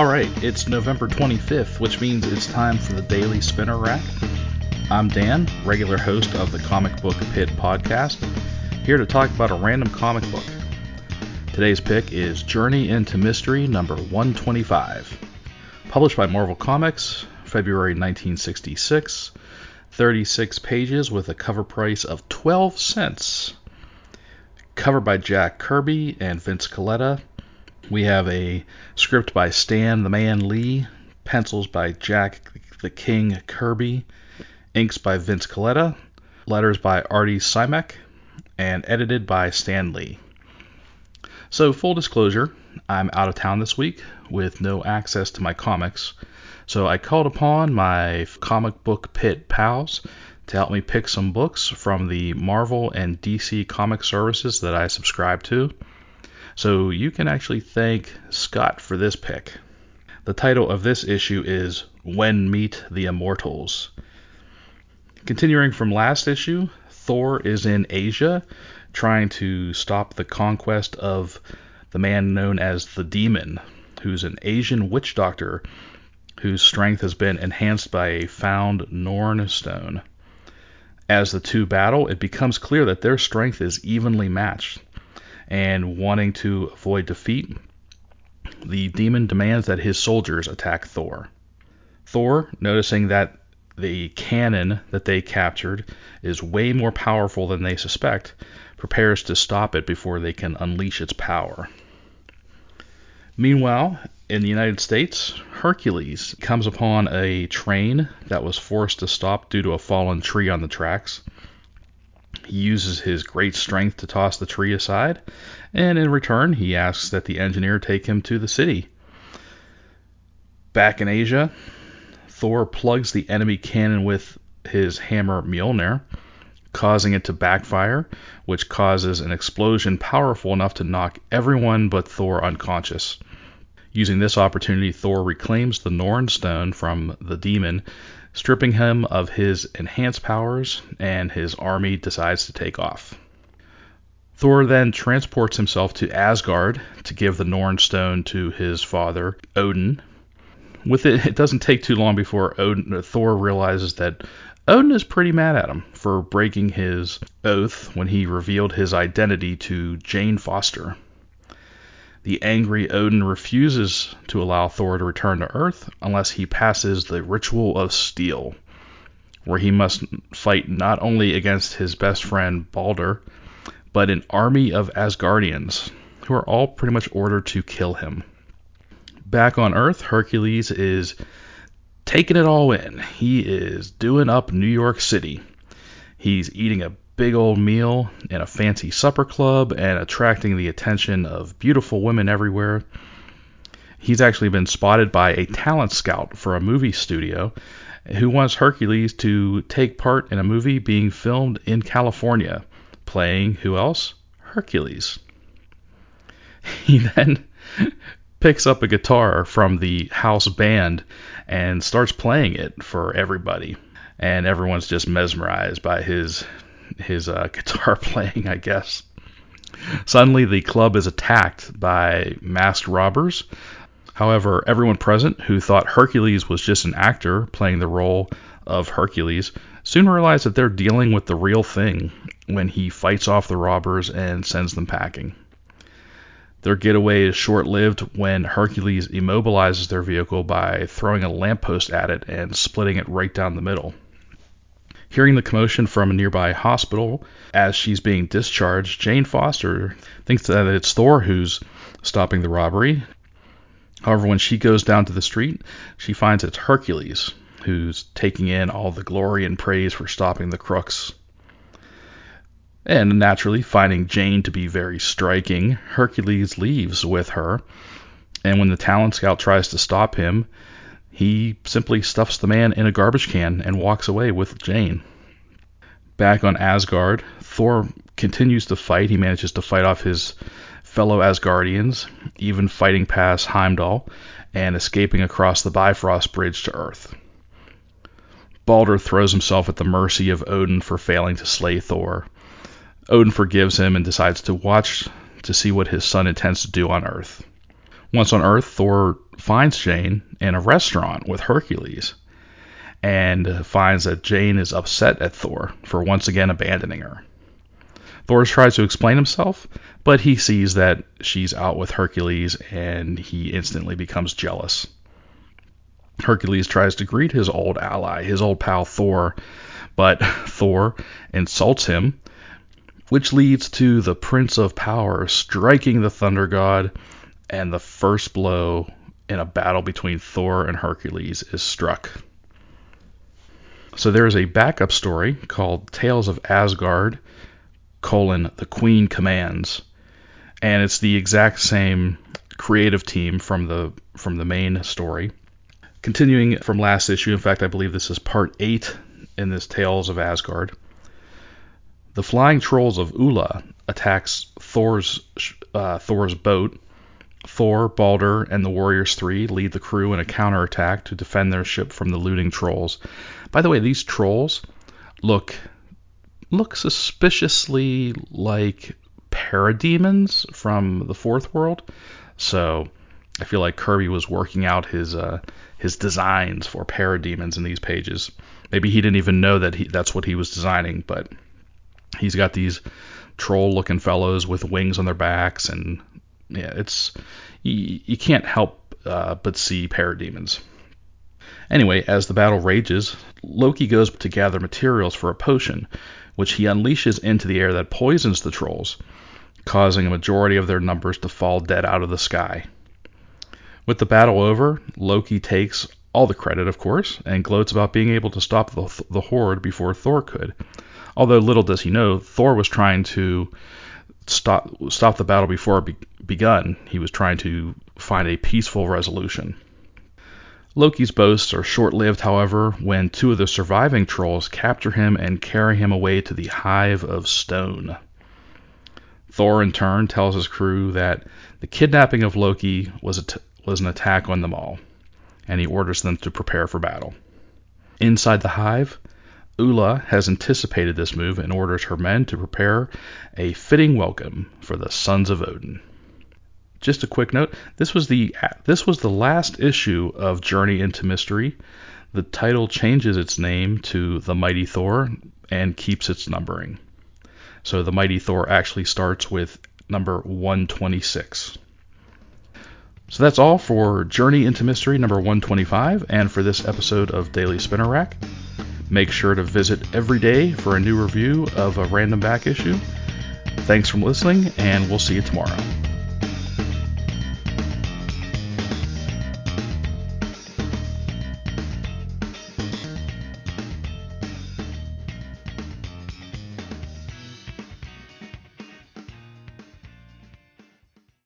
All right, it's November 25th, which means it's time for the Daily Spinner Rack. I'm Dan, regular host of the Comic Book Pit podcast, here to talk about a random comic book. Today's pick is Journey into Mystery number 125. Published by Marvel Comics, February 1966, 36 pages with a cover price of 12 cents. Covered by Jack Kirby and Vince Colletta, we have a script by Stan the Man Lee, pencils by Jack the King Kirby, inks by Vince Colletta, letters by Artie Simek, and edited by Stan Lee. So, full disclosure, I'm out of town this week with no access to my comics, so I called upon my comic book pit pals to help me pick some books from the Marvel and DC comic services that I subscribe to. So you can actually thank Scott for this pick. The title of this issue is When Meet the Immortals. Continuing from last issue, Thor is in Asia trying to stop the conquest of the man known as the Demon, who's an Asian witch doctor whose strength has been enhanced by a found Norn stone. As the two battle, it becomes clear that their strength is evenly matched and wanting to avoid defeat, the demon demands that his soldiers attack Thor. Thor, noticing that the cannon that they captured is way more powerful than they suspect, prepares to stop it before they can unleash its power. Meanwhile, in the United States, Hercules comes upon a train that was forced to stop due to a fallen tree on the tracks. He uses his great strength to toss the tree aside, and in return, he asks that the engineer take him to the city. Back in Asia, Thor plugs the enemy cannon with his hammer Mjolnir, causing it to backfire, which causes an explosion powerful enough to knock everyone but Thor unconscious. Using this opportunity, Thor reclaims the Norn stone from the demon stripping him of his enhanced powers, and his army decides to take off. Thor then transports himself to Asgard to give the Norn stone to his father, Odin. With it, it doesn't take too long before Odin, Thor realizes that Odin is pretty mad at him for breaking his oath when he revealed his identity to Jane Foster. The angry Odin refuses to allow Thor to return to Earth unless he passes the Ritual of Steel, where he must fight not only against his best friend Balder, but an army of Asgardians, who are all pretty much ordered to kill him. Back on Earth, Hercules is taking it all in. He is doing up New York City. He's eating a big old meal in a fancy supper club and attracting the attention of beautiful women everywhere. He's actually been spotted by a talent scout for a movie studio who wants Hercules to take part in a movie being filmed in California, playing who else? Hercules. He then picks up a guitar from the house band and starts playing it for everybody. And everyone's just mesmerized by his his uh, guitar playing, I guess. Suddenly, the club is attacked by masked robbers. However, everyone present who thought Hercules was just an actor playing the role of Hercules soon realize that they're dealing with the real thing when he fights off the robbers and sends them packing. Their getaway is short lived when Hercules immobilizes their vehicle by throwing a lamppost at it and splitting it right down the middle. Hearing the commotion from a nearby hospital as she's being discharged, Jane Foster thinks that it's Thor who's stopping the robbery. However, when she goes down to the street, she finds it's Hercules who's taking in all the glory and praise for stopping the crooks. And naturally, finding Jane to be very striking, Hercules leaves with her. And when the talent scout tries to stop him, he simply stuffs the man in a garbage can and walks away with Jane. Back on Asgard, Thor continues to fight. He manages to fight off his fellow Asgardians, even fighting past Heimdall and escaping across the Bifrost Bridge to Earth. Balder throws himself at the mercy of Odin for failing to slay Thor. Odin forgives him and decides to watch to see what his son intends to do on Earth. Once on Earth, Thor finds Jane in a restaurant with Hercules and finds that Jane is upset at Thor for once again abandoning her. Thor tries to explain himself, but he sees that she's out with Hercules and he instantly becomes jealous. Hercules tries to greet his old ally, his old pal Thor, but Thor insults him, which leads to the Prince of Power striking the Thunder God, and the first blow in a battle between Thor and Hercules is struck. So there is a backup story called Tales of Asgard, colon, The Queen Commands, and it's the exact same creative team from the from the main story. Continuing from last issue, in fact, I believe this is part eight in this Tales of Asgard. The flying trolls of Ula attacks Thor's uh, Thor's boat. Thor, Balder, and the Warriors Three lead the crew in a counterattack to defend their ship from the looting trolls. By the way, these trolls look look suspiciously like parademons from the Fourth World. So I feel like Kirby was working out his uh, his designs for parademons in these pages. Maybe he didn't even know that he, that's what he was designing, but he's got these troll-looking fellows with wings on their backs, and yeah, it's you, you can't help uh, but see parademons. Anyway, as the battle rages, Loki goes to gather materials for a potion, which he unleashes into the air that poisons the trolls, causing a majority of their numbers to fall dead out of the sky. With the battle over, Loki takes all the credit, of course, and gloats about being able to stop the, the horde before Thor could. Although little does he know, Thor was trying to stop stop the battle before it be, begun. He was trying to find a peaceful resolution. Loki's boasts are short-lived, however, when two of the surviving trolls capture him and carry him away to the Hive of Stone. Thor, in turn, tells his crew that the kidnapping of Loki was a t- was an attack on them all, and he orders them to prepare for battle. Inside the hive, Ula has anticipated this move and orders her men to prepare a fitting welcome for the sons of Odin. Just a quick note: this was the this was the last issue of Journey into Mystery. The title changes its name to The Mighty Thor and keeps its numbering. So The Mighty Thor actually starts with number 126. So that's all for Journey into Mystery number 125 and for this episode of Daily Spinner Rack. Make sure to visit every day for a new review of a random back issue. Thanks for listening, and we'll see you tomorrow.